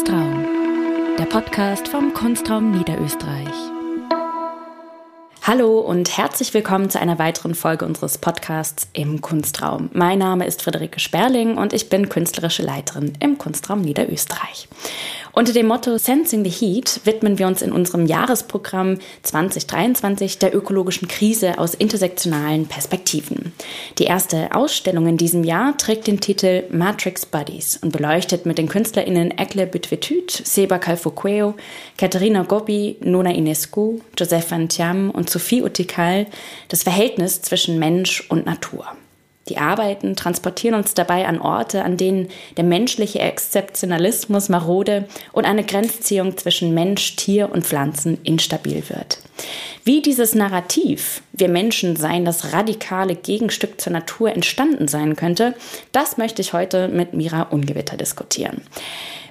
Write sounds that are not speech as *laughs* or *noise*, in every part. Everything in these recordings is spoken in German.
Kunstraum, der Podcast vom Kunstraum Niederösterreich. Hallo und herzlich willkommen zu einer weiteren Folge unseres Podcasts im Kunstraum. Mein Name ist Friederike Sperling und ich bin künstlerische Leiterin im Kunstraum Niederösterreich. Unter dem Motto Sensing the Heat widmen wir uns in unserem Jahresprogramm 2023 der ökologischen Krise aus intersektionalen Perspektiven. Die erste Ausstellung in diesem Jahr trägt den Titel Matrix Buddies und beleuchtet mit den KünstlerInnen Ekle Bütvetüt, Seba Calfoqueo, Katharina Gobi, Nona Inescu, Joseph Antiam und Sophie Utikal das Verhältnis zwischen Mensch und Natur. Die Arbeiten transportieren uns dabei an Orte, an denen der menschliche Exzeptionalismus marode und eine Grenzziehung zwischen Mensch, Tier und Pflanzen instabil wird. Wie dieses Narrativ, wir Menschen seien das radikale Gegenstück zur Natur entstanden sein könnte, das möchte ich heute mit Mira Ungewitter diskutieren.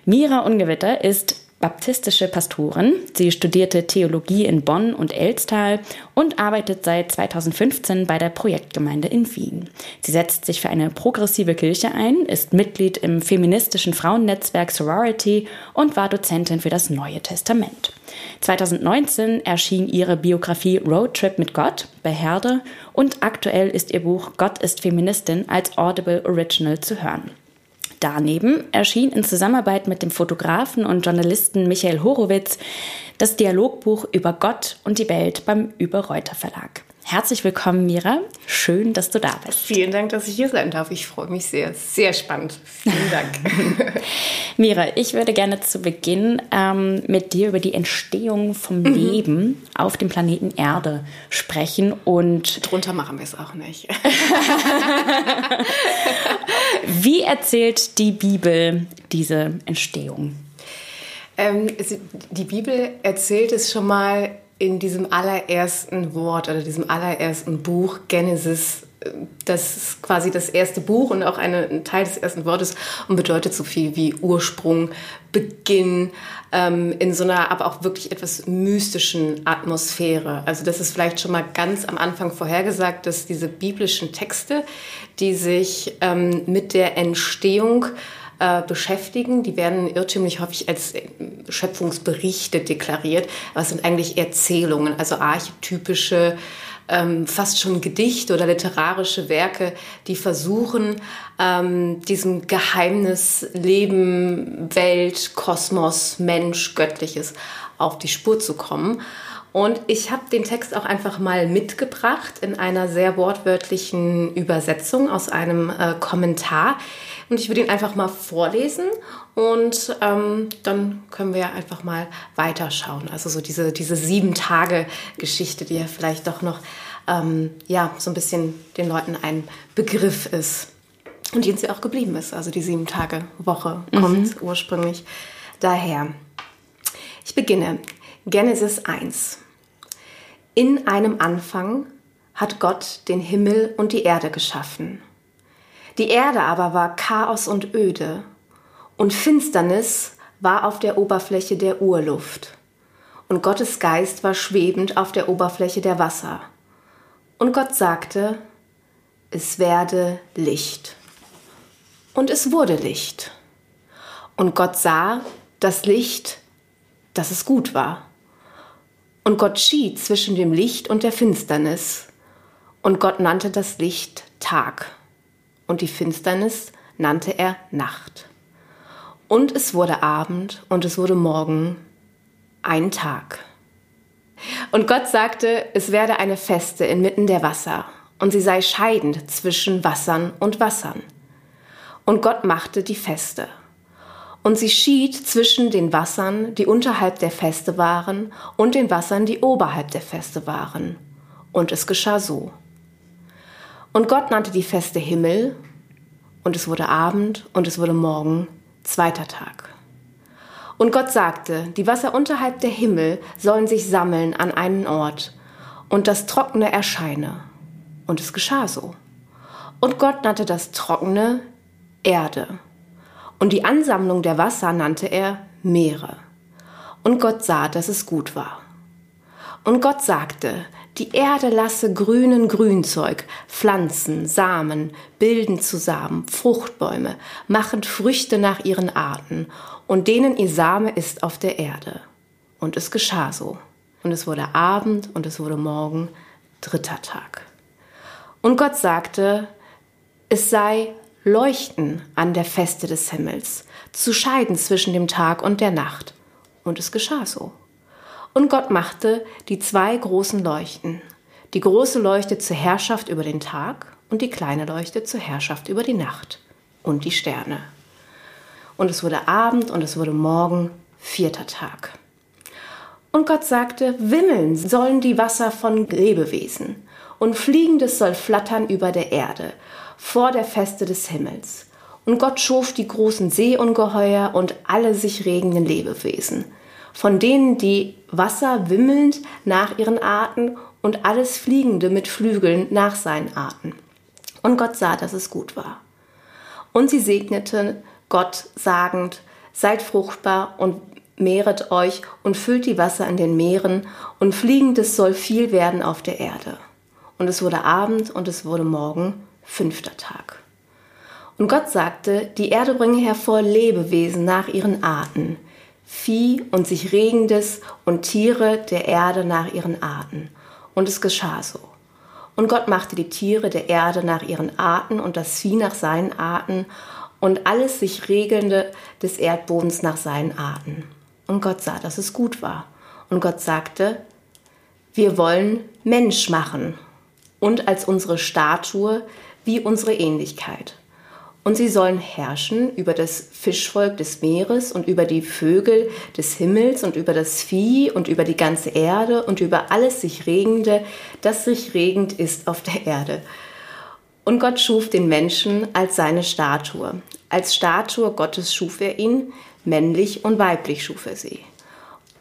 Mira Ungewitter ist baptistische Pastorin. Sie studierte Theologie in Bonn und Elstal und arbeitet seit 2015 bei der Projektgemeinde in Wien. Sie setzt sich für eine progressive Kirche ein, ist Mitglied im feministischen Frauennetzwerk Sorority und war Dozentin für das Neue Testament. 2019 erschien ihre Biografie Road Trip mit Gott bei Herde und aktuell ist ihr Buch Gott ist Feministin als Audible Original zu hören. Daneben erschien in Zusammenarbeit mit dem Fotografen und Journalisten Michael Horowitz das Dialogbuch über Gott und die Welt beim Überreuter Verlag. Herzlich willkommen, Mira. Schön, dass du da bist. Vielen Dank, dass ich hier sein darf. Ich freue mich sehr. Sehr spannend. Vielen Dank. *laughs* Mira, ich würde gerne zu Beginn ähm, mit dir über die Entstehung vom mhm. Leben auf dem Planeten Erde sprechen und. Drunter machen wir es auch nicht. *laughs* Wie erzählt die Bibel diese Entstehung? Ähm, die Bibel erzählt es schon mal in diesem allerersten Wort oder diesem allerersten Buch Genesis, das ist quasi das erste Buch und auch eine, ein Teil des ersten Wortes und bedeutet so viel wie Ursprung, Beginn, ähm, in so einer aber auch wirklich etwas mystischen Atmosphäre. Also das ist vielleicht schon mal ganz am Anfang vorhergesagt, dass diese biblischen Texte, die sich ähm, mit der Entstehung äh, beschäftigen. Die werden irrtümlich häufig als äh, Schöpfungsberichte deklariert, aber es sind eigentlich Erzählungen, also archetypische, ähm, fast schon Gedichte oder literarische Werke, die versuchen, ähm, diesem Geheimnis Leben, Welt, Kosmos, Mensch, Göttliches auf die Spur zu kommen. Und ich habe den Text auch einfach mal mitgebracht in einer sehr wortwörtlichen Übersetzung aus einem äh, Kommentar, und ich würde ihn einfach mal vorlesen und ähm, dann können wir einfach mal weiterschauen. Also so diese, diese sieben Tage Geschichte, die ja vielleicht doch noch ähm, ja, so ein bisschen den Leuten ein Begriff ist. Und die uns ja auch geblieben ist. Also die sieben Tage Woche kommt mhm. ursprünglich daher. Ich beginne. Genesis 1. In einem Anfang hat Gott den Himmel und die Erde geschaffen. Die Erde aber war Chaos und öde, und Finsternis war auf der Oberfläche der Urluft, und Gottes Geist war schwebend auf der Oberfläche der Wasser. Und Gott sagte, es werde Licht. Und es wurde Licht. Und Gott sah das Licht, dass es gut war. Und Gott schied zwischen dem Licht und der Finsternis. Und Gott nannte das Licht Tag und die Finsternis nannte er Nacht. Und es wurde Abend und es wurde Morgen, ein Tag. Und Gott sagte, es werde eine Feste inmitten der Wasser, und sie sei scheidend zwischen Wassern und Wassern. Und Gott machte die Feste. Und sie schied zwischen den Wassern, die unterhalb der Feste waren, und den Wassern, die oberhalb der Feste waren. Und es geschah so. Und Gott nannte die Feste Himmel, und es wurde Abend, und es wurde Morgen, zweiter Tag. Und Gott sagte, die Wasser unterhalb der Himmel sollen sich sammeln an einen Ort, und das Trockene erscheine. Und es geschah so. Und Gott nannte das Trockene Erde. Und die Ansammlung der Wasser nannte er Meere. Und Gott sah, dass es gut war. Und Gott sagte, die Erde lasse grünen Grünzeug, Pflanzen, Samen, bilden zusammen, Fruchtbäume, machen Früchte nach ihren Arten, und denen ihr Same ist auf der Erde. Und es geschah so. Und es wurde Abend und es wurde Morgen, dritter Tag. Und Gott sagte, es sei Leuchten an der Feste des Himmels, zu scheiden zwischen dem Tag und der Nacht. Und es geschah so. Und Gott machte die zwei großen Leuchten, die große Leuchte zur Herrschaft über den Tag und die kleine Leuchte zur Herrschaft über die Nacht und die Sterne. Und es wurde Abend und es wurde Morgen, vierter Tag. Und Gott sagte, wimmeln sollen die Wasser von Lebewesen, und Fliegendes soll flattern über der Erde, vor der Feste des Himmels. Und Gott schuf die großen Seeungeheuer und alle sich regenden Lebewesen von denen die Wasser wimmelnd nach ihren Arten und alles Fliegende mit Flügeln nach seinen Arten. Und Gott sah, dass es gut war. Und sie segneten Gott sagend, seid fruchtbar und mehret euch und füllt die Wasser in den Meeren und Fliegendes soll viel werden auf der Erde. Und es wurde Abend und es wurde Morgen, fünfter Tag. Und Gott sagte, die Erde bringe hervor Lebewesen nach ihren Arten, Vieh und sich regendes und Tiere der Erde nach ihren Arten. Und es geschah so. Und Gott machte die Tiere der Erde nach ihren Arten und das Vieh nach seinen Arten und alles sich regelnde des Erdbodens nach seinen Arten. Und Gott sah, dass es gut war. Und Gott sagte, wir wollen Mensch machen und als unsere Statue wie unsere Ähnlichkeit und sie sollen herrschen über das Fischvolk des Meeres und über die Vögel des Himmels und über das Vieh und über die ganze Erde und über alles sich Regende, das sich regend ist auf der Erde. Und Gott schuf den Menschen als seine Statue. Als Statue Gottes schuf er ihn, männlich und weiblich schuf er sie.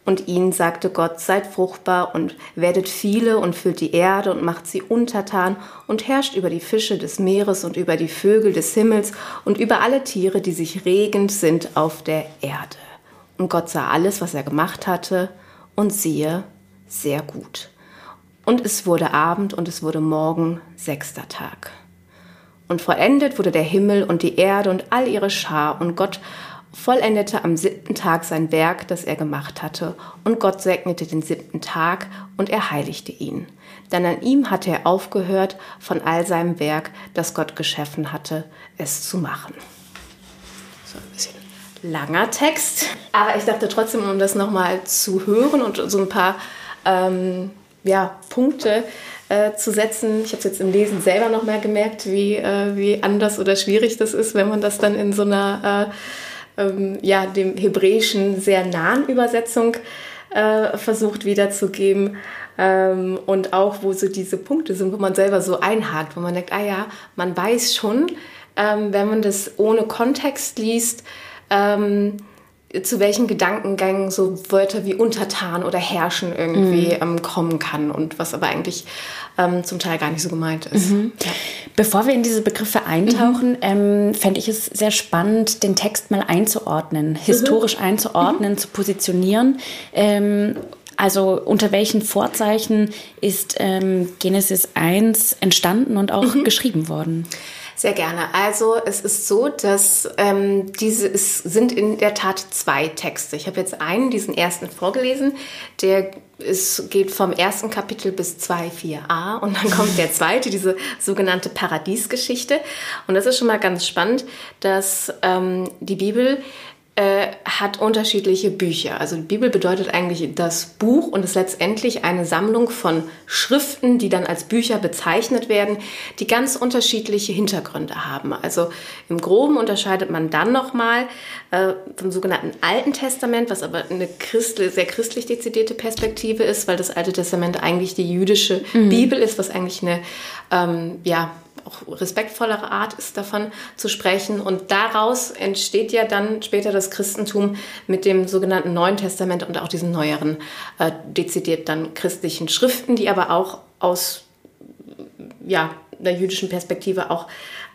Und ihnen sagte Gott, seid fruchtbar und werdet viele und füllt die Erde und macht sie untertan und herrscht über die Fische des Meeres und über die Vögel des Himmels und über alle Tiere, die sich regend sind auf der Erde. Und Gott sah alles, was er gemacht hatte, und siehe, sehr gut. Und es wurde Abend und es wurde Morgen, sechster Tag. Und vollendet wurde der Himmel und die Erde und all ihre Schar, und Gott vollendete am siebten Tag sein Werk, das er gemacht hatte, und Gott segnete den siebten Tag und er heiligte ihn. Denn an ihm hatte er aufgehört von all seinem Werk, das Gott geschaffen hatte, es zu machen. So ein bisschen langer Text, aber ich dachte trotzdem, um das nochmal zu hören und so ein paar ähm, ja, Punkte äh, zu setzen. Ich habe es jetzt im Lesen selber noch mal gemerkt, wie, äh, wie anders oder schwierig das ist, wenn man das dann in so einer äh, ähm, ja, dem Hebräischen sehr nahen Übersetzung äh, versucht wiederzugeben. Ähm, und auch, wo so diese Punkte sind, wo man selber so einhakt, wo man denkt, ah ja, man weiß schon, ähm, wenn man das ohne Kontext liest, ähm, zu welchen Gedankengängen so Wörter wie untertan oder herrschen irgendwie mhm. ähm, kommen kann und was aber eigentlich ähm, zum Teil gar nicht so gemeint ist. Mhm. Ja. Bevor wir in diese Begriffe eintauchen, mhm. ähm, fände ich es sehr spannend, den Text mal einzuordnen, historisch mhm. einzuordnen, mhm. zu positionieren. Ähm, also unter welchen Vorzeichen ist ähm, Genesis 1 entstanden und auch mhm. geschrieben worden? Sehr gerne. Also es ist so, dass ähm, diese es sind in der Tat zwei Texte. Ich habe jetzt einen, diesen ersten vorgelesen, der es geht vom ersten Kapitel bis 2, 4a und dann kommt der zweite, diese sogenannte Paradiesgeschichte. Und das ist schon mal ganz spannend, dass ähm, die Bibel äh, hat unterschiedliche Bücher. Also die Bibel bedeutet eigentlich das Buch und ist letztendlich eine Sammlung von Schriften, die dann als Bücher bezeichnet werden, die ganz unterschiedliche Hintergründe haben. Also im Groben unterscheidet man dann nochmal äh, vom sogenannten Alten Testament, was aber eine Christ sehr christlich dezidierte Perspektive ist, weil das Alte Testament eigentlich die jüdische mhm. Bibel ist, was eigentlich eine ähm, ja, auch respektvollere Art ist, davon zu sprechen. Und daraus entsteht ja dann später das Christentum mit dem sogenannten Neuen Testament und auch diesen neueren, äh, dezidiert dann christlichen Schriften, die aber auch aus ja, der jüdischen Perspektive auch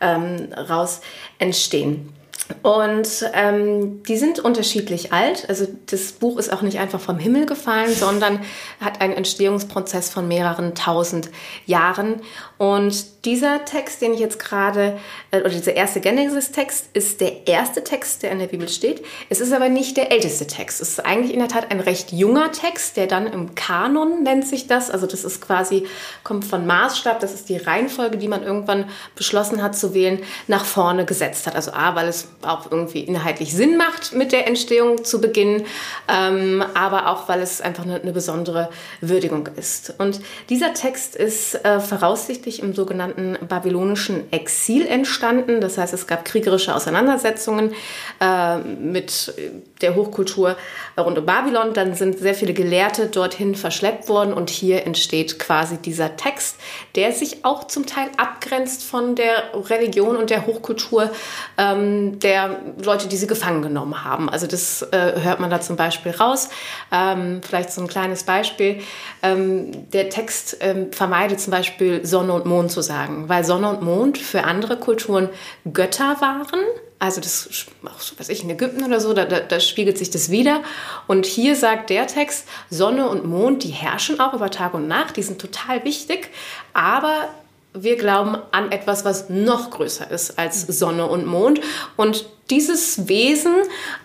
ähm, raus entstehen. Und ähm, die sind unterschiedlich alt. Also das Buch ist auch nicht einfach vom Himmel gefallen, sondern hat einen Entstehungsprozess von mehreren tausend Jahren. Und dieser Text, den ich jetzt gerade, äh, oder dieser erste Genesis-Text, ist der erste Text, der in der Bibel steht. Es ist aber nicht der älteste Text. Es ist eigentlich in der Tat ein recht junger Text, der dann im Kanon nennt sich das. Also das ist quasi, kommt von Maßstab, das ist die Reihenfolge, die man irgendwann beschlossen hat zu wählen, nach vorne gesetzt hat. Also A, weil es auch irgendwie inhaltlich Sinn macht, mit der Entstehung zu beginnen, ähm, aber auch, weil es einfach eine, eine, besondere Würdigung ist. Und dieser Text ist äh, voraussichtlich im sogenannten babylonischen Exil entstanden. Das heißt, es gab kriegerische Auseinandersetzungen äh, mit der Hochkultur rund um Babylon. Dann sind sehr viele Gelehrte dorthin verschleppt worden und hier entsteht quasi dieser Text, der sich auch zum Teil abgrenzt von der Religion und der Hochkultur ähm, der Leute, die sie gefangen genommen haben. Also das äh, hört man da zum Beispiel raus. Ähm, vielleicht so ein kleines Beispiel. Ähm, der Text ähm, vermeidet zum Beispiel Sonne und Mond zu sagen, weil Sonne und Mond für andere Kulturen Götter waren also das, auch so, was ich, in Ägypten oder so, da, da, da, spiegelt sich das wieder. Und hier sagt der Text, Sonne und Mond, die herrschen auch über Tag und Nacht, die sind total wichtig, aber wir glauben an etwas, was noch größer ist als Sonne und Mond. Und dieses Wesen,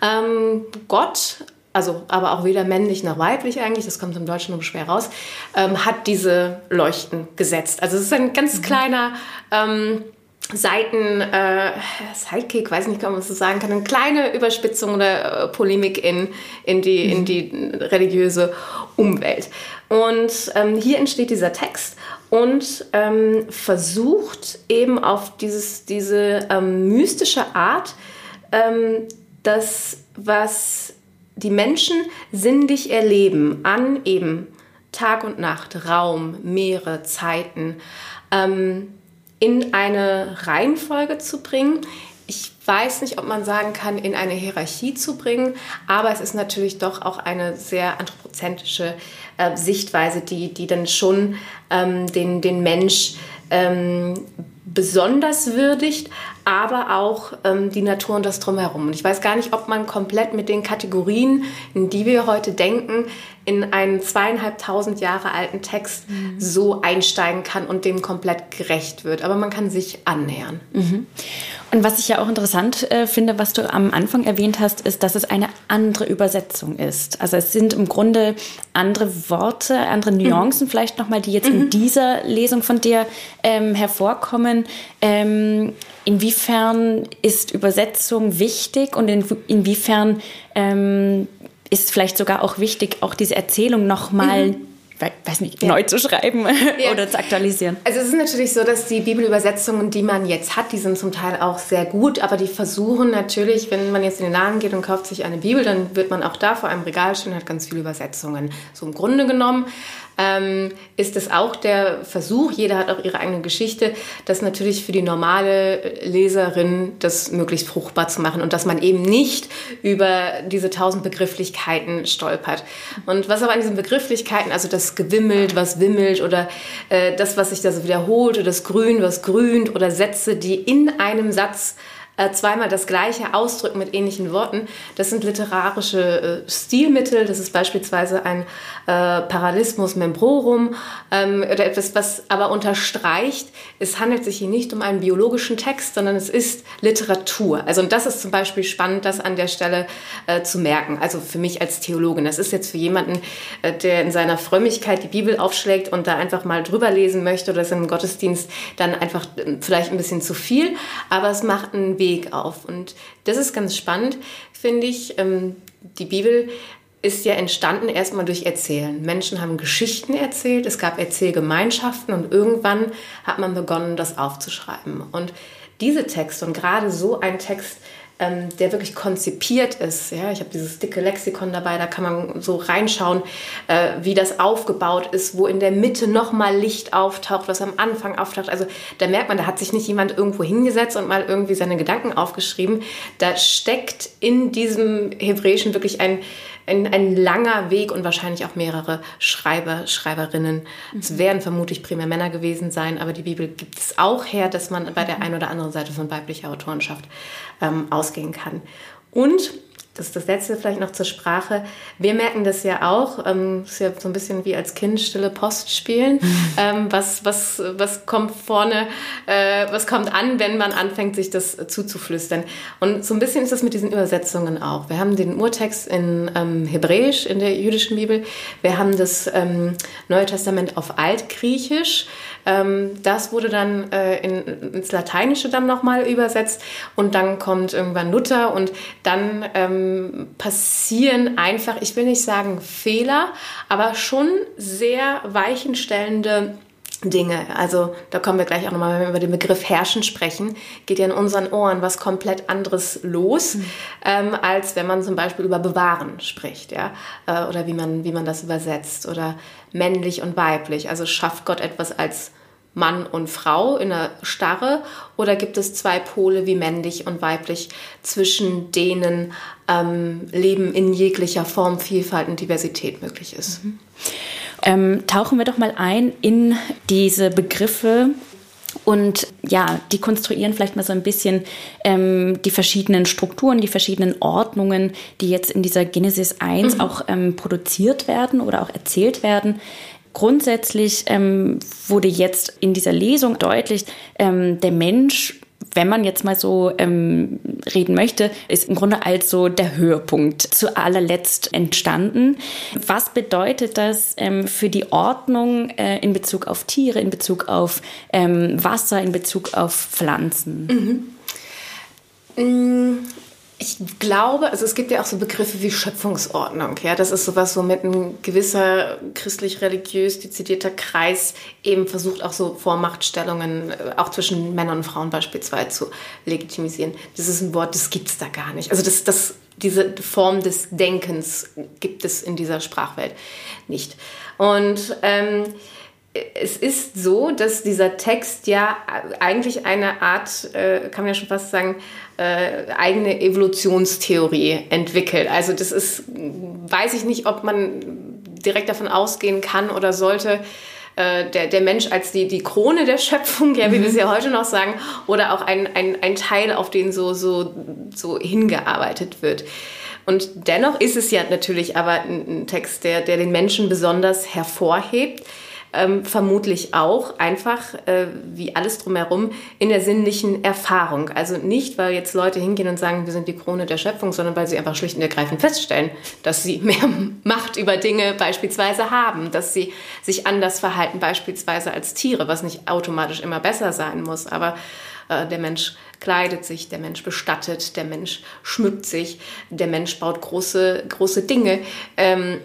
ähm, Gott, also aber auch weder männlich noch weiblich eigentlich, das kommt im Deutschen nur schwer raus, ähm, hat diese Leuchten gesetzt. Also es ist ein ganz mhm. kleiner... Ähm, Seiten, äh, Sidekick, weiß nicht, ob man so sagen kann, eine kleine Überspitzung oder äh, Polemik in, in, die, in die religiöse Umwelt. Und ähm, hier entsteht dieser Text und ähm, versucht eben auf dieses, diese ähm, mystische Art, ähm, das, was die Menschen sinnlich erleben, an eben Tag und Nacht, Raum, Meere, Zeiten, ähm, in eine Reihenfolge zu bringen. Ich weiß nicht, ob man sagen kann, in eine Hierarchie zu bringen, aber es ist natürlich doch auch eine sehr anthropozentrische äh, Sichtweise, die, die dann schon ähm, den, den Mensch ähm, besonders würdigt, aber auch ähm, die Natur und das Drumherum. Und ich weiß gar nicht, ob man komplett mit den Kategorien, in die wir heute denken, in einen zweieinhalbtausend Jahre alten Text mhm. so einsteigen kann und dem komplett gerecht wird. Aber man kann sich annähern. Mhm. Und was ich ja auch interessant äh, finde, was du am Anfang erwähnt hast, ist, dass es eine andere Übersetzung ist. Also es sind im Grunde andere Worte, andere Nuancen mhm. vielleicht nochmal, die jetzt mhm. in dieser Lesung von dir ähm, hervorkommen. Ähm, inwiefern ist Übersetzung wichtig und in, inwiefern ähm, ist vielleicht sogar auch wichtig, auch diese Erzählung nochmal mhm weiß nicht, ja. neu zu schreiben *laughs* ja. oder zu aktualisieren. Also es ist natürlich so, dass die Bibelübersetzungen, die man jetzt hat, die sind zum Teil auch sehr gut, aber die versuchen natürlich, wenn man jetzt in den Laden geht und kauft sich eine Bibel, dann wird man auch da vor einem Regal stehen und hat ganz viele Übersetzungen. So im Grunde genommen ähm, ist es auch der Versuch, jeder hat auch ihre eigene Geschichte, das natürlich für die normale Leserin das möglichst fruchtbar zu machen und dass man eben nicht über diese tausend Begrifflichkeiten stolpert. Und was aber an diesen Begrifflichkeiten, also das Gewimmelt, was wimmelt oder äh, das, was sich da so wiederholt oder das Grün, was grünt oder Sätze, die in einem Satz äh, zweimal das Gleiche ausdrücken mit ähnlichen Worten. Das sind literarische äh, Stilmittel. Das ist beispielsweise ein äh, Paralysmus membrorum ähm, oder etwas, was aber unterstreicht, es handelt sich hier nicht um einen biologischen Text, sondern es ist Literatur. Also und das ist zum Beispiel spannend, das an der Stelle äh, zu merken. Also für mich als Theologin. Das ist jetzt für jemanden, äh, der in seiner Frömmigkeit die Bibel aufschlägt und da einfach mal drüber lesen möchte oder es im Gottesdienst dann einfach äh, vielleicht ein bisschen zu viel. Aber es macht einen Weg Weg auf. Und das ist ganz spannend, finde ich. Ähm, die Bibel ist ja entstanden erstmal durch Erzählen. Menschen haben Geschichten erzählt, es gab Erzählgemeinschaften und irgendwann hat man begonnen, das aufzuschreiben. Und diese Texte und gerade so ein Text, ähm, der wirklich konzipiert ist. Ja, ich habe dieses dicke Lexikon dabei, da kann man so reinschauen, äh, wie das aufgebaut ist, wo in der Mitte nochmal Licht auftaucht, was am Anfang auftaucht. Also da merkt man, da hat sich nicht jemand irgendwo hingesetzt und mal irgendwie seine Gedanken aufgeschrieben. Da steckt in diesem Hebräischen wirklich ein ein, ein langer Weg und wahrscheinlich auch mehrere Schreiber, Schreiberinnen. Mhm. Es werden vermutlich primär Männer gewesen sein, aber die Bibel gibt es auch her, dass man bei der mhm. einen oder anderen Seite von weiblicher Autorenschaft ähm, ausgehen kann. Und das ist das Letzte vielleicht noch zur Sprache. Wir merken das ja auch. Ähm, ist ja so ein bisschen wie als Kind stille Post spielen. *laughs* ähm, was, was, was kommt vorne, äh, was kommt an, wenn man anfängt, sich das zuzuflüstern. Und so ein bisschen ist das mit diesen Übersetzungen auch. Wir haben den Urtext in ähm, Hebräisch in der jüdischen Bibel. Wir haben das ähm, Neue Testament auf Altgriechisch. Ähm, das wurde dann äh, in, ins Lateinische dann nochmal übersetzt und dann kommt irgendwann Luther und dann ähm, passieren einfach, ich will nicht sagen Fehler, aber schon sehr weichenstellende Dinge. Also da kommen wir gleich auch nochmal, wenn wir über den Begriff Herrschen sprechen, geht ja in unseren Ohren was komplett anderes los, mhm. ähm, als wenn man zum Beispiel über Bewahren spricht, ja, äh, oder wie man, wie man das übersetzt oder männlich und weiblich. Also schafft Gott etwas als Mann und Frau in einer Starre oder gibt es zwei Pole wie männlich und weiblich, zwischen denen ähm, Leben in jeglicher Form, Vielfalt und Diversität möglich ist? Mhm. Ähm, tauchen wir doch mal ein in diese Begriffe und ja, die konstruieren vielleicht mal so ein bisschen ähm, die verschiedenen Strukturen, die verschiedenen Ordnungen, die jetzt in dieser Genesis 1 mhm. auch ähm, produziert werden oder auch erzählt werden. Grundsätzlich ähm, wurde jetzt in dieser Lesung deutlich, ähm, der Mensch wenn man jetzt mal so ähm, reden möchte, ist im Grunde als so der Höhepunkt zu allerletzt entstanden. Was bedeutet das ähm, für die Ordnung äh, in Bezug auf Tiere, in Bezug auf ähm, Wasser, in Bezug auf Pflanzen? Mhm. Ich glaube, also es gibt ja auch so Begriffe wie Schöpfungsordnung. Ja, das ist sowas, womit ein gewisser christlich-religiös dezidierter Kreis eben versucht, auch so Vormachtstellungen äh, auch zwischen Männern und Frauen beispielsweise zu legitimisieren. Das ist ein Wort, das gibt es da gar nicht. Also das, das, diese Form des Denkens gibt es in dieser Sprachwelt nicht. Und ähm, es ist so, dass dieser Text ja eigentlich eine Art, äh, kann man ja schon fast sagen, äh, eigene Evolutionstheorie entwickelt. Also das ist, weiß ich nicht, ob man direkt davon ausgehen kann oder sollte, äh, der, der Mensch als die, die Krone der Schöpfung, ja, wie mhm. wir es ja heute noch sagen, oder auch ein, ein, ein Teil, auf den so, so, so hingearbeitet wird. Und dennoch ist es ja natürlich aber ein, ein Text, der, der den Menschen besonders hervorhebt ähm, vermutlich auch einfach, äh, wie alles drumherum, in der sinnlichen Erfahrung. Also nicht, weil jetzt Leute hingehen und sagen, wir sind die Krone der Schöpfung, sondern weil sie einfach schlicht und ergreifend feststellen, dass sie *laughs* mehr Macht über Dinge beispielsweise haben, dass sie sich anders verhalten, beispielsweise als Tiere, was nicht automatisch immer besser sein muss, aber äh, der Mensch kleidet sich, der Mensch bestattet, der Mensch schmückt sich, der Mensch baut große, große Dinge. Ähm,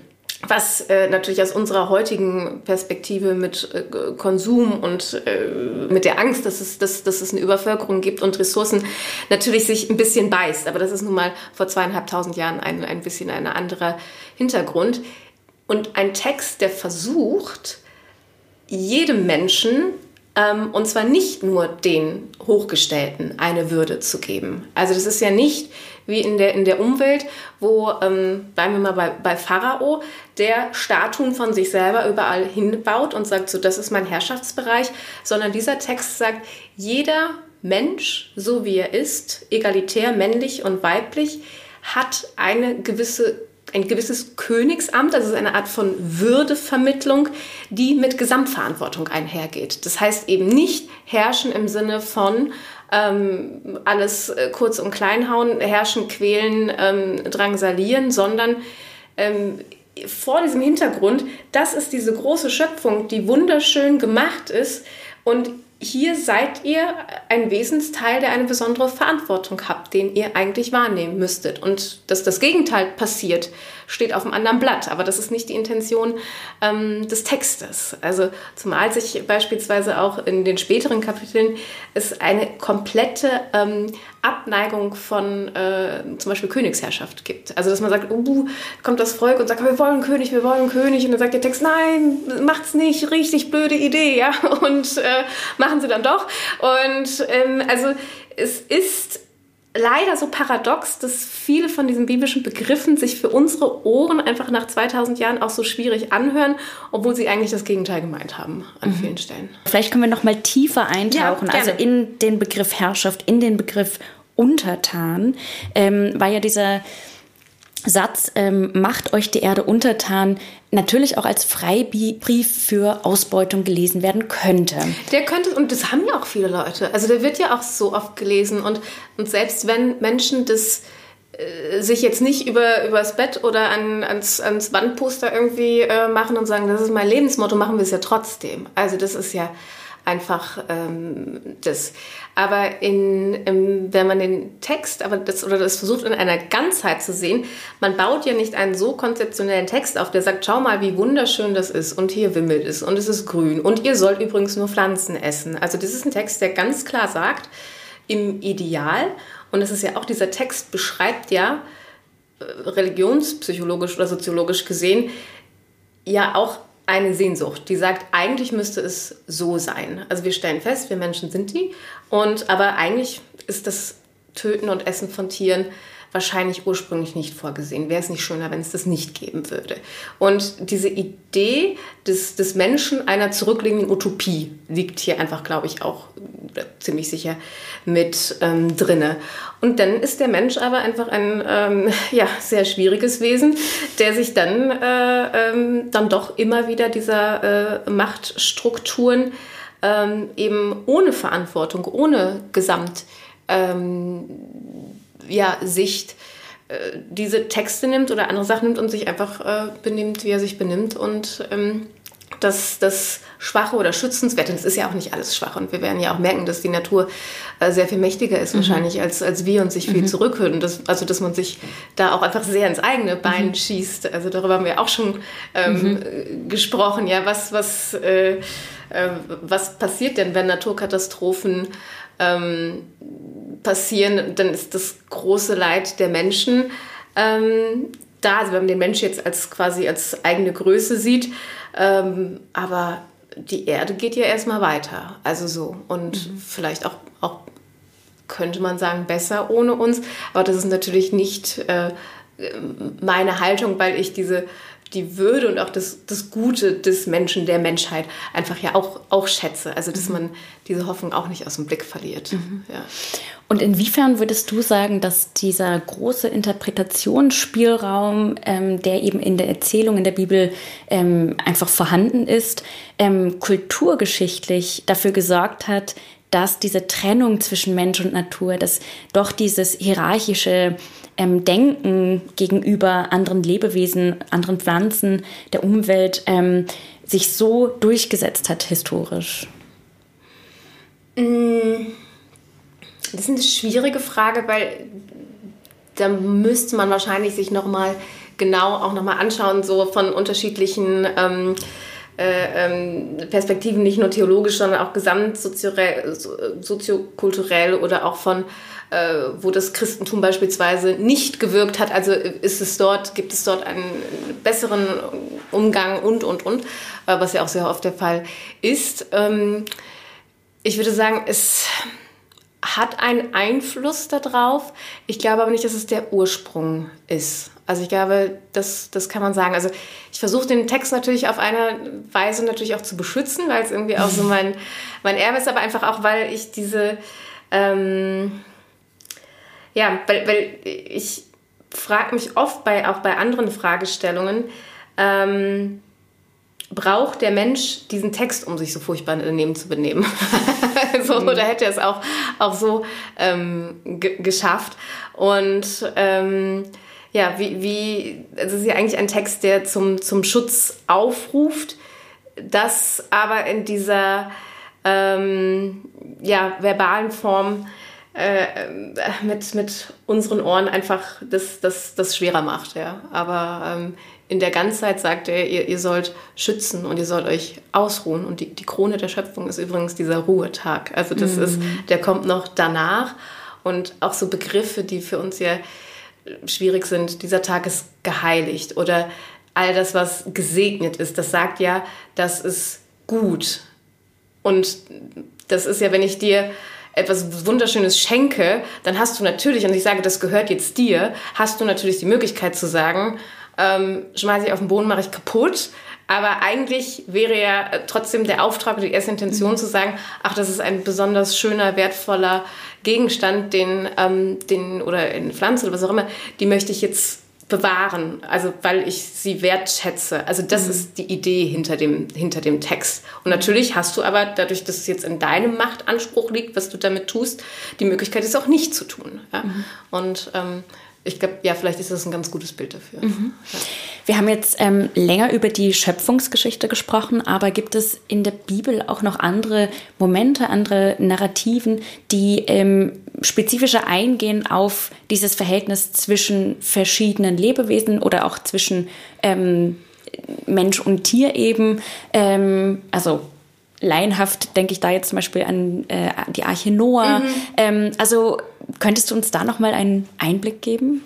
was äh, natürlich aus unserer heutigen Perspektive mit äh, Konsum und äh, mit der Angst, dass es, dass, dass es eine Übervölkerung gibt und Ressourcen natürlich sich ein bisschen beißt. Aber das ist nun mal vor zweieinhalbtausend Jahren ein, ein bisschen ein anderer Hintergrund. Und ein Text, der versucht, jedem Menschen ähm, und zwar nicht nur den Hochgestellten eine Würde zu geben. Also das ist ja nicht wie in der, in der Umwelt, wo, ähm, bleiben wir mal bei, bei Pharao, der Statuen von sich selber überall hinbaut und sagt, so das ist mein Herrschaftsbereich, sondern dieser Text sagt, jeder Mensch, so wie er ist, egalitär, männlich und weiblich, hat eine gewisse ein gewisses Königsamt, das ist eine Art von Würdevermittlung, die mit Gesamtverantwortung einhergeht. Das heißt eben nicht herrschen im Sinne von ähm, alles äh, kurz und klein hauen, herrschen, quälen, ähm, drangsalieren, sondern ähm, vor diesem Hintergrund, das ist diese große Schöpfung, die wunderschön gemacht ist und hier seid ihr ein Wesensteil, der eine besondere Verantwortung habt, den ihr eigentlich wahrnehmen müsstet. Und dass das Gegenteil passiert, steht auf einem anderen Blatt. Aber das ist nicht die Intention ähm, des Textes. Also zumal sich beispielsweise auch in den späteren Kapiteln es eine komplette ähm, Abneigung von äh, zum Beispiel Königsherrschaft gibt. Also dass man sagt, uh, kommt das Volk und sagt, wir wollen König, wir wollen König. Und dann sagt der Text, nein, macht's nicht, richtig blöde Idee, ja. *laughs* Und äh, machen sie dann doch. Und ähm, also es ist leider so paradox, dass viele von diesen biblischen Begriffen sich für unsere Ohren einfach nach 2000 Jahren auch so schwierig anhören, obwohl sie eigentlich das Gegenteil gemeint haben an mhm. vielen Stellen. Vielleicht können wir noch mal tiefer eintauchen, ja, also in den Begriff Herrschaft, in den Begriff Untertan, ähm, weil ja dieser Satz, ähm, macht euch die Erde untertan, natürlich auch als Freibrief für Ausbeutung gelesen werden könnte. Der könnte, und das haben ja auch viele Leute. Also der wird ja auch so oft gelesen. Und, und selbst wenn Menschen das äh, sich jetzt nicht über übers Bett oder an, ans, ans Wandposter irgendwie äh, machen und sagen, das ist mein Lebensmotto, machen wir es ja trotzdem. Also das ist ja einfach ähm, das. Aber in, in, wenn man den Text aber das, oder das versucht in einer Ganzheit zu sehen, man baut ja nicht einen so konzeptionellen Text auf, der sagt, schau mal, wie wunderschön das ist und hier wimmelt es und es ist grün und ihr sollt übrigens nur Pflanzen essen. Also das ist ein Text, der ganz klar sagt, im Ideal, und es ist ja auch, dieser Text beschreibt ja äh, religionspsychologisch oder soziologisch gesehen, ja auch eine Sehnsucht, die sagt, eigentlich müsste es so sein. Also wir stellen fest, wir Menschen sind die, und aber eigentlich ist das Töten und Essen von Tieren wahrscheinlich ursprünglich nicht vorgesehen. Wäre es nicht schöner, wenn es das nicht geben würde? Und diese Idee des, des Menschen einer zurückliegenden Utopie liegt hier einfach, glaube ich, auch ziemlich sicher mit ähm, drinne. Und dann ist der Mensch aber einfach ein ähm, *laughs* ja, sehr schwieriges Wesen, der sich dann, äh, ähm, dann doch immer wieder dieser äh, Machtstrukturen ähm, eben ohne Verantwortung, ohne Gesamt ähm, ja, Sicht äh, diese Texte nimmt oder andere Sachen nimmt und sich einfach äh, benimmt, wie er sich benimmt und ähm, das, das Schwache oder Schützenswerte, das ist ja auch nicht alles schwach und wir werden ja auch merken, dass die Natur äh, sehr viel mächtiger ist mhm. wahrscheinlich als, als wir und sich viel mhm. zurückhören. Das, also dass man sich da auch einfach sehr ins eigene Bein mhm. schießt. Also darüber haben wir auch schon ähm, mhm. gesprochen. Ja, was, was, äh, äh, was passiert denn, wenn Naturkatastrophen ähm, passieren, dann ist das große Leid der Menschen ähm, da. Also wenn man den Menschen jetzt als quasi als eigene Größe sieht, ähm, aber die Erde geht ja erstmal weiter. Also so. Und mhm. vielleicht auch, auch, könnte man sagen, besser ohne uns. Aber das ist natürlich nicht äh, meine Haltung, weil ich diese die Würde und auch das, das Gute des Menschen, der Menschheit einfach ja auch, auch schätze. Also, dass mhm. man diese Hoffnung auch nicht aus dem Blick verliert. Mhm. Ja. Und inwiefern würdest du sagen, dass dieser große Interpretationsspielraum, ähm, der eben in der Erzählung in der Bibel ähm, einfach vorhanden ist, ähm, kulturgeschichtlich dafür gesorgt hat, dass diese Trennung zwischen Mensch und Natur, dass doch dieses hierarchische ähm, Denken gegenüber anderen Lebewesen, anderen Pflanzen, der Umwelt ähm, sich so durchgesetzt hat historisch? Mm, das ist eine schwierige Frage, weil da müsste man wahrscheinlich sich noch mal genau auch noch mal anschauen, so von unterschiedlichen ähm, äh, ähm, Perspektiven, nicht nur theologisch, sondern auch gesamtsoziokulturell oder auch von äh, wo das Christentum beispielsweise nicht gewirkt hat. Also ist es dort, gibt es dort einen besseren Umgang und, und, und, äh, was ja auch sehr oft der Fall ist. Ähm, ich würde sagen, es hat einen Einfluss darauf. Ich glaube aber nicht, dass es der Ursprung ist. Also ich glaube, das, das kann man sagen. Also ich versuche den Text natürlich auf eine Weise natürlich auch zu beschützen, weil es irgendwie auch so *laughs* mein, mein Erbe ist, aber einfach auch, weil ich diese... Ähm, ja, weil, weil ich frage mich oft bei, auch bei anderen Fragestellungen, ähm, braucht der Mensch diesen Text, um sich so furchtbar daneben zu benehmen? *laughs* so, mhm. Oder hätte er es auch, auch so ähm, geschafft? Und ähm, ja, wie, wie, also es ist ja eigentlich ein Text, der zum, zum Schutz aufruft, das aber in dieser ähm, ja, verbalen Form äh, mit, mit unseren Ohren einfach das, das, das schwerer macht. Ja. Aber ähm, in der Ganzheit sagt er, ihr, ihr sollt schützen und ihr sollt euch ausruhen. Und die, die Krone der Schöpfung ist übrigens dieser Ruhetag. Also das mhm. ist, der kommt noch danach. Und auch so Begriffe, die für uns ja schwierig sind, dieser Tag ist geheiligt oder all das, was gesegnet ist, das sagt ja, das ist gut. Und das ist ja, wenn ich dir etwas Wunderschönes schenke, dann hast du natürlich, und ich sage, das gehört jetzt dir, hast du natürlich die Möglichkeit zu sagen, ähm, schmeiße ich auf den Boden, mache ich kaputt. Aber eigentlich wäre ja trotzdem der Auftrag oder die erste Intention mhm. zu sagen, ach, das ist ein besonders schöner, wertvoller Gegenstand, den, ähm, den oder eine Pflanze oder was auch immer, die möchte ich jetzt bewahren, also weil ich sie wertschätze. Also das mhm. ist die Idee hinter dem, hinter dem Text. Und natürlich hast du aber, dadurch, dass es jetzt in deinem Machtanspruch liegt, was du damit tust, die Möglichkeit, es auch nicht zu tun. Ja? Mhm. Und ähm, ich glaube, ja, vielleicht ist das ein ganz gutes Bild dafür. Mhm. Ja. Wir haben jetzt ähm, länger über die Schöpfungsgeschichte gesprochen, aber gibt es in der Bibel auch noch andere Momente, andere Narrativen, die ähm, spezifischer eingehen auf dieses Verhältnis zwischen verschiedenen Lebewesen oder auch zwischen ähm, Mensch und Tier eben? Ähm, also laienhaft denke ich da jetzt zum Beispiel an äh, die Arche Noah. Mhm. Ähm, also könntest du uns da noch mal einen Einblick geben?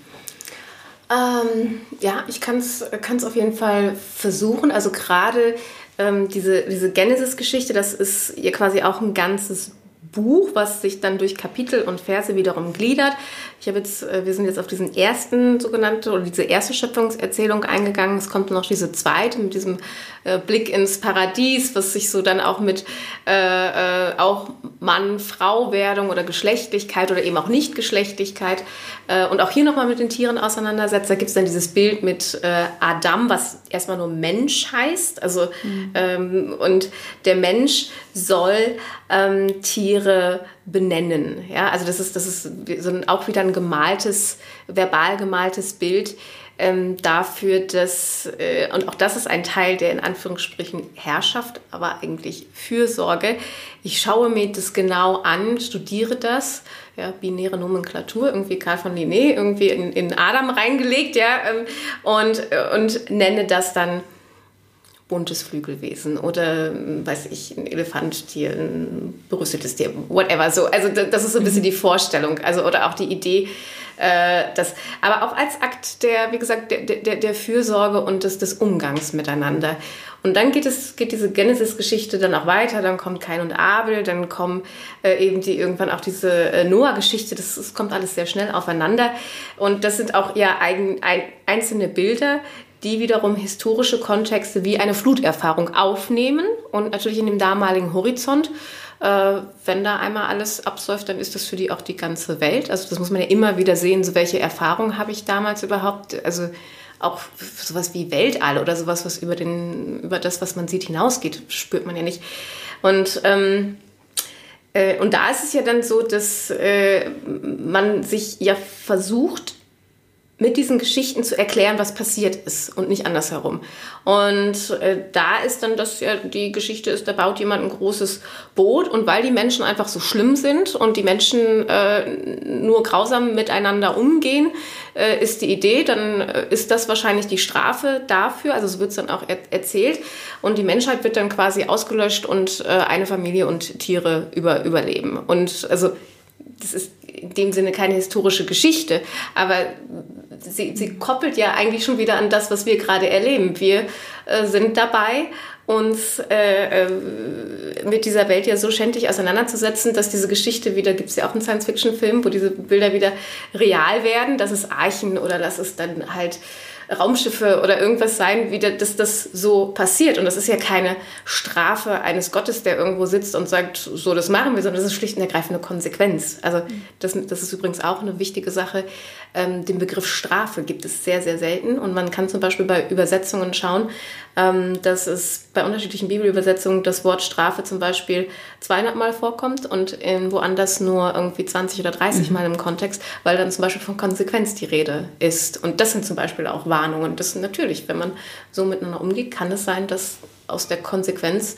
Ähm, ja, ich kann es auf jeden Fall versuchen. Also gerade ähm, diese, diese Genesis-Geschichte, das ist ja quasi auch ein ganzes Buch, was sich dann durch Kapitel und Verse wiederum gliedert. Ich habe jetzt, äh, wir sind jetzt auf diesen ersten sogenannte oder diese erste Schöpfungserzählung eingegangen. Es kommt noch diese zweite mit diesem äh, Blick ins Paradies, was sich so dann auch mit äh, äh, auch Mann-Frau-Werdung oder Geschlechtlichkeit oder eben auch Nicht-Geschlechtlichkeit äh, und auch hier nochmal mit den Tieren auseinandersetzt. Da gibt es dann dieses Bild mit Adam, was erstmal nur Mensch heißt. Also mhm. ähm, und der Mensch soll ähm, Tiere benennen. Ja, also das ist, das ist so ein, auch wieder ein gemaltes, verbal gemaltes Bild ähm, dafür, dass, äh, und auch das ist ein Teil der in Anführungsstrichen Herrschaft, aber eigentlich Fürsorge. Ich schaue mir das genau an, studiere das, ja, binäre Nomenklatur, irgendwie Karl von Linné, irgendwie in, in Adam reingelegt, ja, ähm, und, und nenne das dann buntes Flügelwesen oder, weiß ich, ein Elefanttier, ein berüstetes Tier, whatever. So, also das ist so ein bisschen mhm. die Vorstellung. Also, oder auch die Idee, äh, das, aber auch als Akt der, wie gesagt, der, der, der Fürsorge und des, des Umgangs miteinander. Und dann geht es, geht diese Genesis-Geschichte dann auch weiter, dann kommt Kain und Abel, dann kommen äh, eben die irgendwann auch diese äh, Noah-Geschichte, das, das kommt alles sehr schnell aufeinander. Und das sind auch ja eigen, ein, einzelne Bilder, die wiederum historische Kontexte wie eine Fluterfahrung aufnehmen und natürlich in dem damaligen Horizont. Äh, wenn da einmal alles absäuft, dann ist das für die auch die ganze Welt. Also das muss man ja immer wieder sehen, so welche Erfahrungen habe ich damals überhaupt, also auch sowas wie Weltall oder sowas, was über, den, über das, was man sieht, hinausgeht, spürt man ja nicht. Und, ähm, äh, und da ist es ja dann so, dass äh, man sich ja versucht, mit diesen Geschichten zu erklären, was passiert ist und nicht andersherum. Und äh, da ist dann das ja, die Geschichte ist, da baut jemand ein großes Boot und weil die Menschen einfach so schlimm sind und die Menschen äh, nur grausam miteinander umgehen, äh, ist die Idee, dann äh, ist das wahrscheinlich die Strafe dafür, also so wird es dann auch er erzählt und die Menschheit wird dann quasi ausgelöscht und äh, eine Familie und Tiere über, überleben. Und also das ist in dem Sinne keine historische Geschichte, aber sie, sie koppelt ja eigentlich schon wieder an das, was wir gerade erleben. Wir äh, sind dabei, uns äh, äh, mit dieser Welt ja so schändlich auseinanderzusetzen, dass diese Geschichte wieder, gibt es ja auch einen Science-Fiction-Film, wo diese Bilder wieder real werden, dass es Archen oder dass es dann halt Raumschiffe oder irgendwas sein, wie dass das so passiert. Und das ist ja keine Strafe eines Gottes, der irgendwo sitzt und sagt, so das machen wir, sondern das ist schlicht und ergreifend eine Konsequenz. Also das, das ist übrigens auch eine wichtige Sache. Ähm, den Begriff Strafe gibt es sehr, sehr selten. Und man kann zum Beispiel bei Übersetzungen schauen, ähm, dass es bei unterschiedlichen Bibelübersetzungen das Wort Strafe zum Beispiel 200 Mal vorkommt und in woanders nur irgendwie 20 oder 30 mhm. Mal im Kontext, weil dann zum Beispiel von Konsequenz die Rede ist. Und das sind zum Beispiel auch Warnungen. Das sind natürlich, wenn man so miteinander umgeht, kann es sein, dass aus der Konsequenz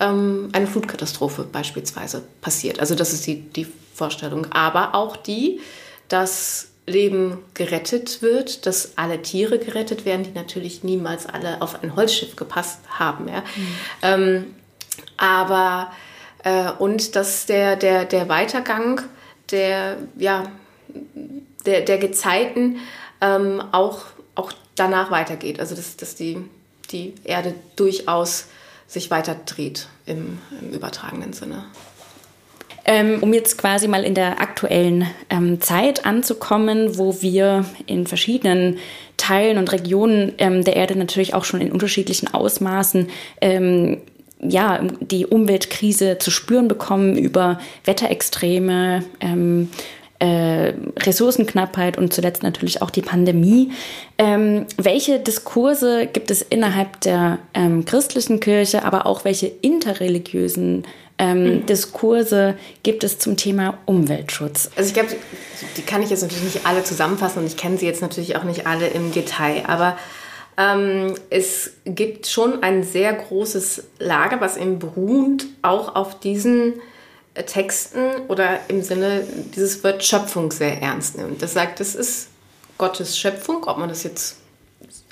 ähm, eine Flutkatastrophe beispielsweise passiert. Also das ist die, die Vorstellung. Aber auch die, dass Leben gerettet wird, dass alle Tiere gerettet werden, die natürlich niemals alle auf ein Holzschiff gepasst haben. Ja. Mhm. Ähm, aber äh, und dass der, der, der Weitergang der, ja, der, der Gezeiten ähm, auch, auch danach weitergeht. Also dass, dass die, die Erde durchaus sich weiter dreht im, im übertragenen Sinne. Ähm, um jetzt quasi mal in der aktuellen ähm, Zeit anzukommen, wo wir in verschiedenen Teilen und Regionen ähm, der Erde natürlich auch schon in unterschiedlichen Ausmaßen ähm, ja, die Umweltkrise zu spüren bekommen über Wetterextreme, ähm, äh, Ressourcenknappheit und zuletzt natürlich auch die Pandemie. Ähm, welche Diskurse gibt es innerhalb der ähm, christlichen Kirche, aber auch welche interreligiösen ähm, mhm. Diskurse gibt es zum Thema Umweltschutz? Also ich glaube, die kann ich jetzt natürlich nicht alle zusammenfassen und ich kenne sie jetzt natürlich auch nicht alle im Detail, aber ähm, es gibt schon ein sehr großes Lager, was eben beruht auch auf diesen Texten oder im Sinne dieses Wort Schöpfung sehr ernst nimmt. Das sagt, das ist Gottes Schöpfung, ob man das jetzt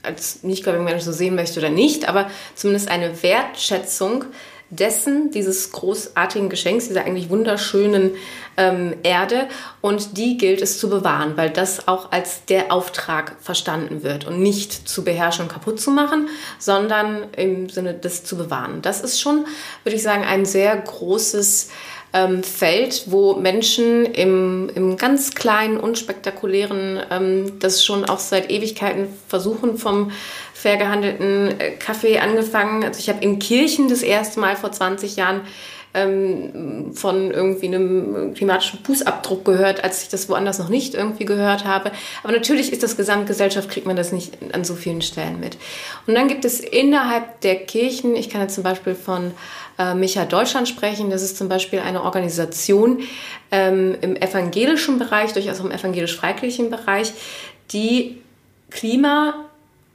als nichtgläubiger Mensch so sehen möchte oder nicht, aber zumindest eine Wertschätzung dessen, dieses großartigen Geschenks, dieser eigentlich wunderschönen ähm, Erde. Und die gilt es zu bewahren, weil das auch als der Auftrag verstanden wird und nicht zu beherrschen und kaputt zu machen, sondern im Sinne des zu bewahren. Das ist schon, würde ich sagen, ein sehr großes ähm, Feld, wo Menschen im, im ganz kleinen, unspektakulären, ähm, das schon auch seit Ewigkeiten versuchen, vom fair gehandelten äh, Kaffee angefangen. Also ich habe in Kirchen das erste Mal vor 20 Jahren ähm, von irgendwie einem klimatischen Fußabdruck gehört, als ich das woanders noch nicht irgendwie gehört habe. Aber natürlich ist das Gesamtgesellschaft, kriegt man das nicht an so vielen Stellen mit. Und dann gibt es innerhalb der Kirchen, ich kann jetzt zum Beispiel von äh, Micha Deutschland sprechen. Das ist zum Beispiel eine Organisation ähm, im evangelischen Bereich, durchaus auch im evangelisch-freikirchlichen Bereich, die Klima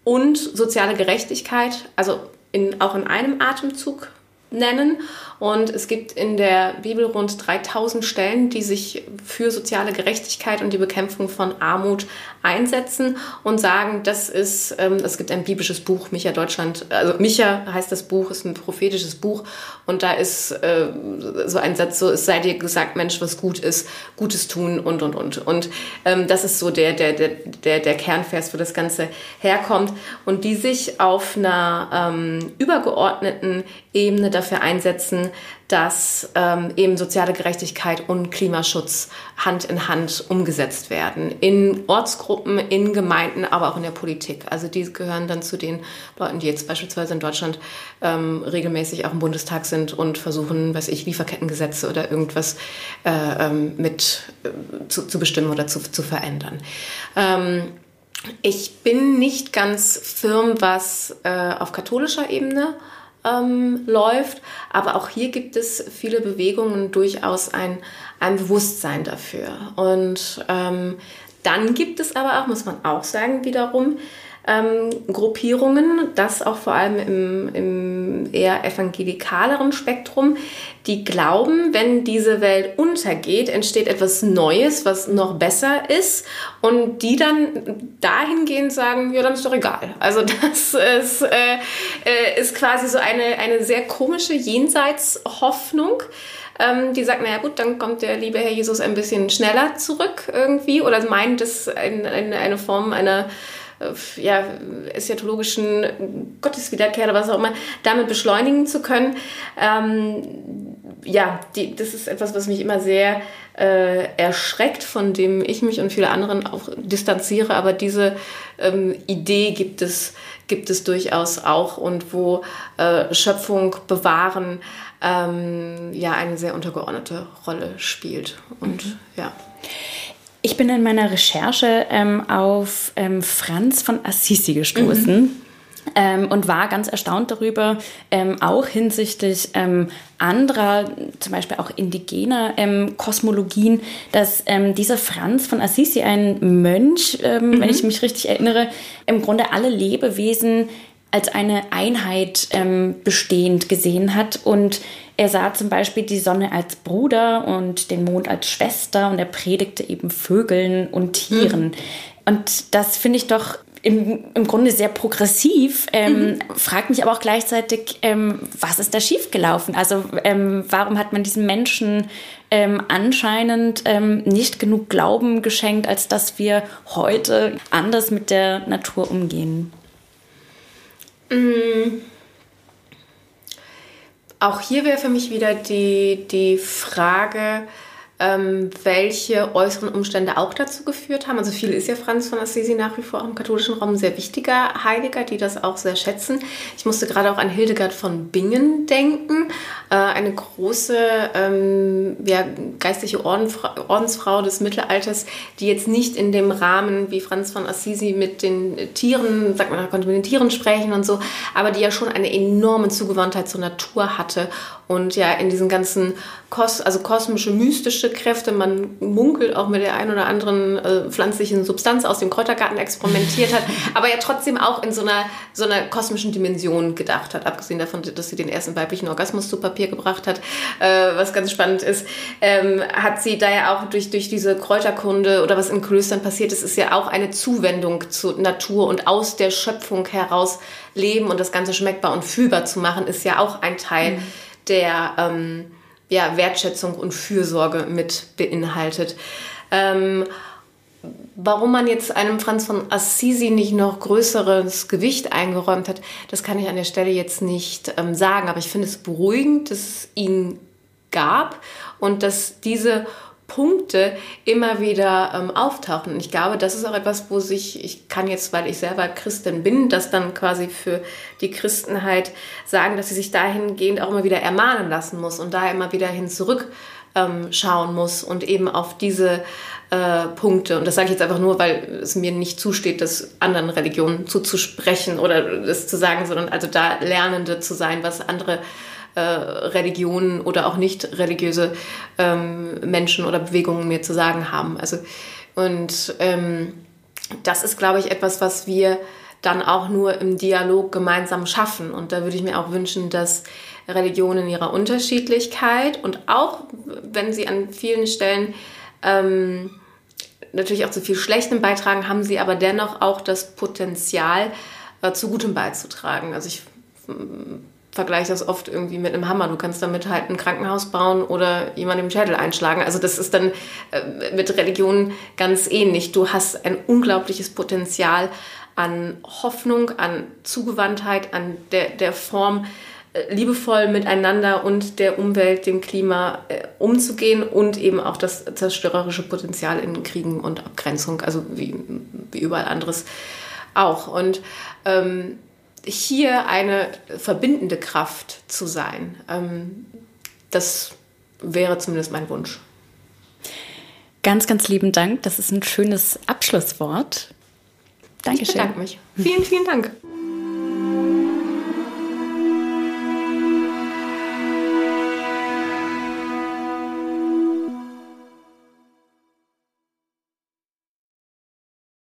und soziale Gerechtigkeit, also in, auch in einem Atemzug nennen. Und es gibt in der Bibel rund 3000 Stellen, die sich für soziale Gerechtigkeit und die Bekämpfung von Armut einsetzen und sagen, das ist, ähm, es gibt ein biblisches Buch, Micha Deutschland, also Micha heißt das Buch, ist ein prophetisches Buch und da ist äh, so ein Satz, so, es sei dir gesagt, Mensch, was gut ist, Gutes tun und, und, und. Und ähm, das ist so der, der, der, der, der Kernvers, wo das Ganze herkommt und die sich auf einer ähm, übergeordneten Ebene dafür einsetzen, dass ähm, eben soziale Gerechtigkeit und Klimaschutz Hand in Hand umgesetzt werden. In Ortsgruppen, in Gemeinden, aber auch in der Politik. Also die gehören dann zu den Leuten, die jetzt beispielsweise in Deutschland ähm, regelmäßig auch im Bundestag sind und versuchen, weiß ich, Lieferkettengesetze oder irgendwas äh, ähm, mit äh, zu, zu, bestimmen oder zu, zu verändern. Ähm, ich bin nicht ganz firm, was äh, auf katholischer Ebene ähm, läuft. Aber auch hier gibt es viele Bewegungen durchaus ein, ein Bewusstsein dafür. Und ähm, dann gibt es aber auch, muss man auch sagen, wiederum ähm, Gruppierungen, das auch vor allem im, im eher evangelikaleren Spektrum, die glauben, wenn diese Welt untergeht, entsteht etwas Neues, was noch besser ist und die dann dahingehend sagen, ja, dann ist doch egal. Also *laughs* das ist, äh, äh, ist quasi so eine, eine sehr komische Jenseitshoffnung ähm, die sagt, naja gut, dann kommt der liebe Herr Jesus ein bisschen schneller zurück irgendwie oder meint es eine, eine, eine Form einer ja, eschatologischen Gotteswiederkehr oder was auch immer, damit beschleunigen zu können. Ähm, ja, die, das ist etwas, was mich immer sehr äh, erschreckt, von dem ich mich und viele anderen auch distanziere. Aber diese ähm, Idee gibt es, gibt es durchaus auch und wo äh, Schöpfung bewahren ähm, ja eine sehr untergeordnete Rolle spielt. Und mhm. ja. Ich bin in meiner Recherche ähm, auf ähm, Franz von Assisi gestoßen. Mhm. Ähm, und war ganz erstaunt darüber, ähm, auch hinsichtlich ähm, anderer, zum Beispiel auch indigener ähm, Kosmologien, dass ähm, dieser Franz von Assisi, ein Mönch, ähm, mhm. wenn ich mich richtig erinnere, im Grunde alle Lebewesen als eine Einheit bestehend gesehen hat und er sah zum Beispiel die Sonne als Bruder und den Mond als Schwester und er predigte eben Vögeln und Tieren. Mhm. Und das finde ich doch im, im Grunde sehr progressiv, ähm, mhm. fragt mich aber auch gleichzeitig, ähm, was ist da schiefgelaufen? Also ähm, warum hat man diesen Menschen ähm, anscheinend ähm, nicht genug Glauben geschenkt, als dass wir heute anders mit der Natur umgehen? Mhm auch hier wäre für mich wieder die, die Frage, ähm, welche äußeren Umstände auch dazu geführt haben. Also viel ist ja Franz von Assisi nach wie vor auch im katholischen Raum ein sehr wichtiger Heiliger, die das auch sehr schätzen. Ich musste gerade auch an Hildegard von Bingen denken, äh, eine große ähm, ja, geistliche Ordenfrau, Ordensfrau des Mittelalters, die jetzt nicht in dem Rahmen wie Franz von Assisi mit den Tieren, sagt man, er konnte mit den Tieren sprechen und so, aber die ja schon eine enorme Zugewandtheit zur Natur hatte und ja in diesen ganzen Kos also kosmische, mystische Kräfte, man munkelt auch mit der einen oder anderen äh, pflanzlichen Substanz aus dem Kräutergarten experimentiert hat, *laughs* aber ja trotzdem auch in so einer, so einer kosmischen Dimension gedacht hat, abgesehen davon, dass sie den ersten weiblichen Orgasmus zu Papier gebracht hat, äh, was ganz spannend ist, ähm, hat sie da ja auch durch, durch diese Kräuterkunde oder was in Klöstern passiert ist, ist ja auch eine Zuwendung zur Natur und aus der Schöpfung heraus leben und das Ganze schmeckbar und fühlbar zu machen, ist ja auch ein Teil. Mhm der ähm, ja, Wertschätzung und Fürsorge mit beinhaltet. Ähm, warum man jetzt einem Franz von Assisi nicht noch größeres Gewicht eingeräumt hat, das kann ich an der Stelle jetzt nicht ähm, sagen. Aber ich finde es beruhigend, dass es ihn gab und dass diese Punkte immer wieder ähm, auftauchen. Und ich glaube, das ist auch etwas, wo sich, ich kann jetzt, weil ich selber Christin bin, das dann quasi für die Christenheit sagen, dass sie sich dahingehend auch immer wieder ermahnen lassen muss und da immer wieder hin zurück ähm, schauen muss und eben auf diese äh, Punkte. Und das sage ich jetzt einfach nur, weil es mir nicht zusteht, das anderen Religionen zuzusprechen oder das zu sagen, sondern also da Lernende zu sein, was andere äh, Religionen oder auch nicht religiöse ähm, Menschen oder Bewegungen mir zu sagen haben. Also und ähm, das ist, glaube ich, etwas, was wir dann auch nur im Dialog gemeinsam schaffen. Und da würde ich mir auch wünschen, dass Religionen in ihrer Unterschiedlichkeit und auch wenn sie an vielen Stellen ähm, natürlich auch zu viel Schlechtem beitragen, haben sie aber dennoch auch das Potenzial, äh, zu Gutem beizutragen. Also ich vergleiche das oft irgendwie mit einem Hammer. Du kannst damit halt ein Krankenhaus bauen oder jemandem den Schädel einschlagen. Also das ist dann äh, mit Religion ganz ähnlich. Du hast ein unglaubliches Potenzial an Hoffnung, an Zugewandtheit, an der, der Form, äh, liebevoll miteinander und der Umwelt, dem Klima äh, umzugehen und eben auch das zerstörerische Potenzial in Kriegen und Abgrenzung, also wie, wie überall anderes auch. Und ähm, hier eine verbindende Kraft zu sein. Ähm, das wäre zumindest mein Wunsch. Ganz, ganz lieben Dank. Das ist ein schönes Abschlusswort. Dankeschön. Ich bedanke mich. Vielen, vielen Dank.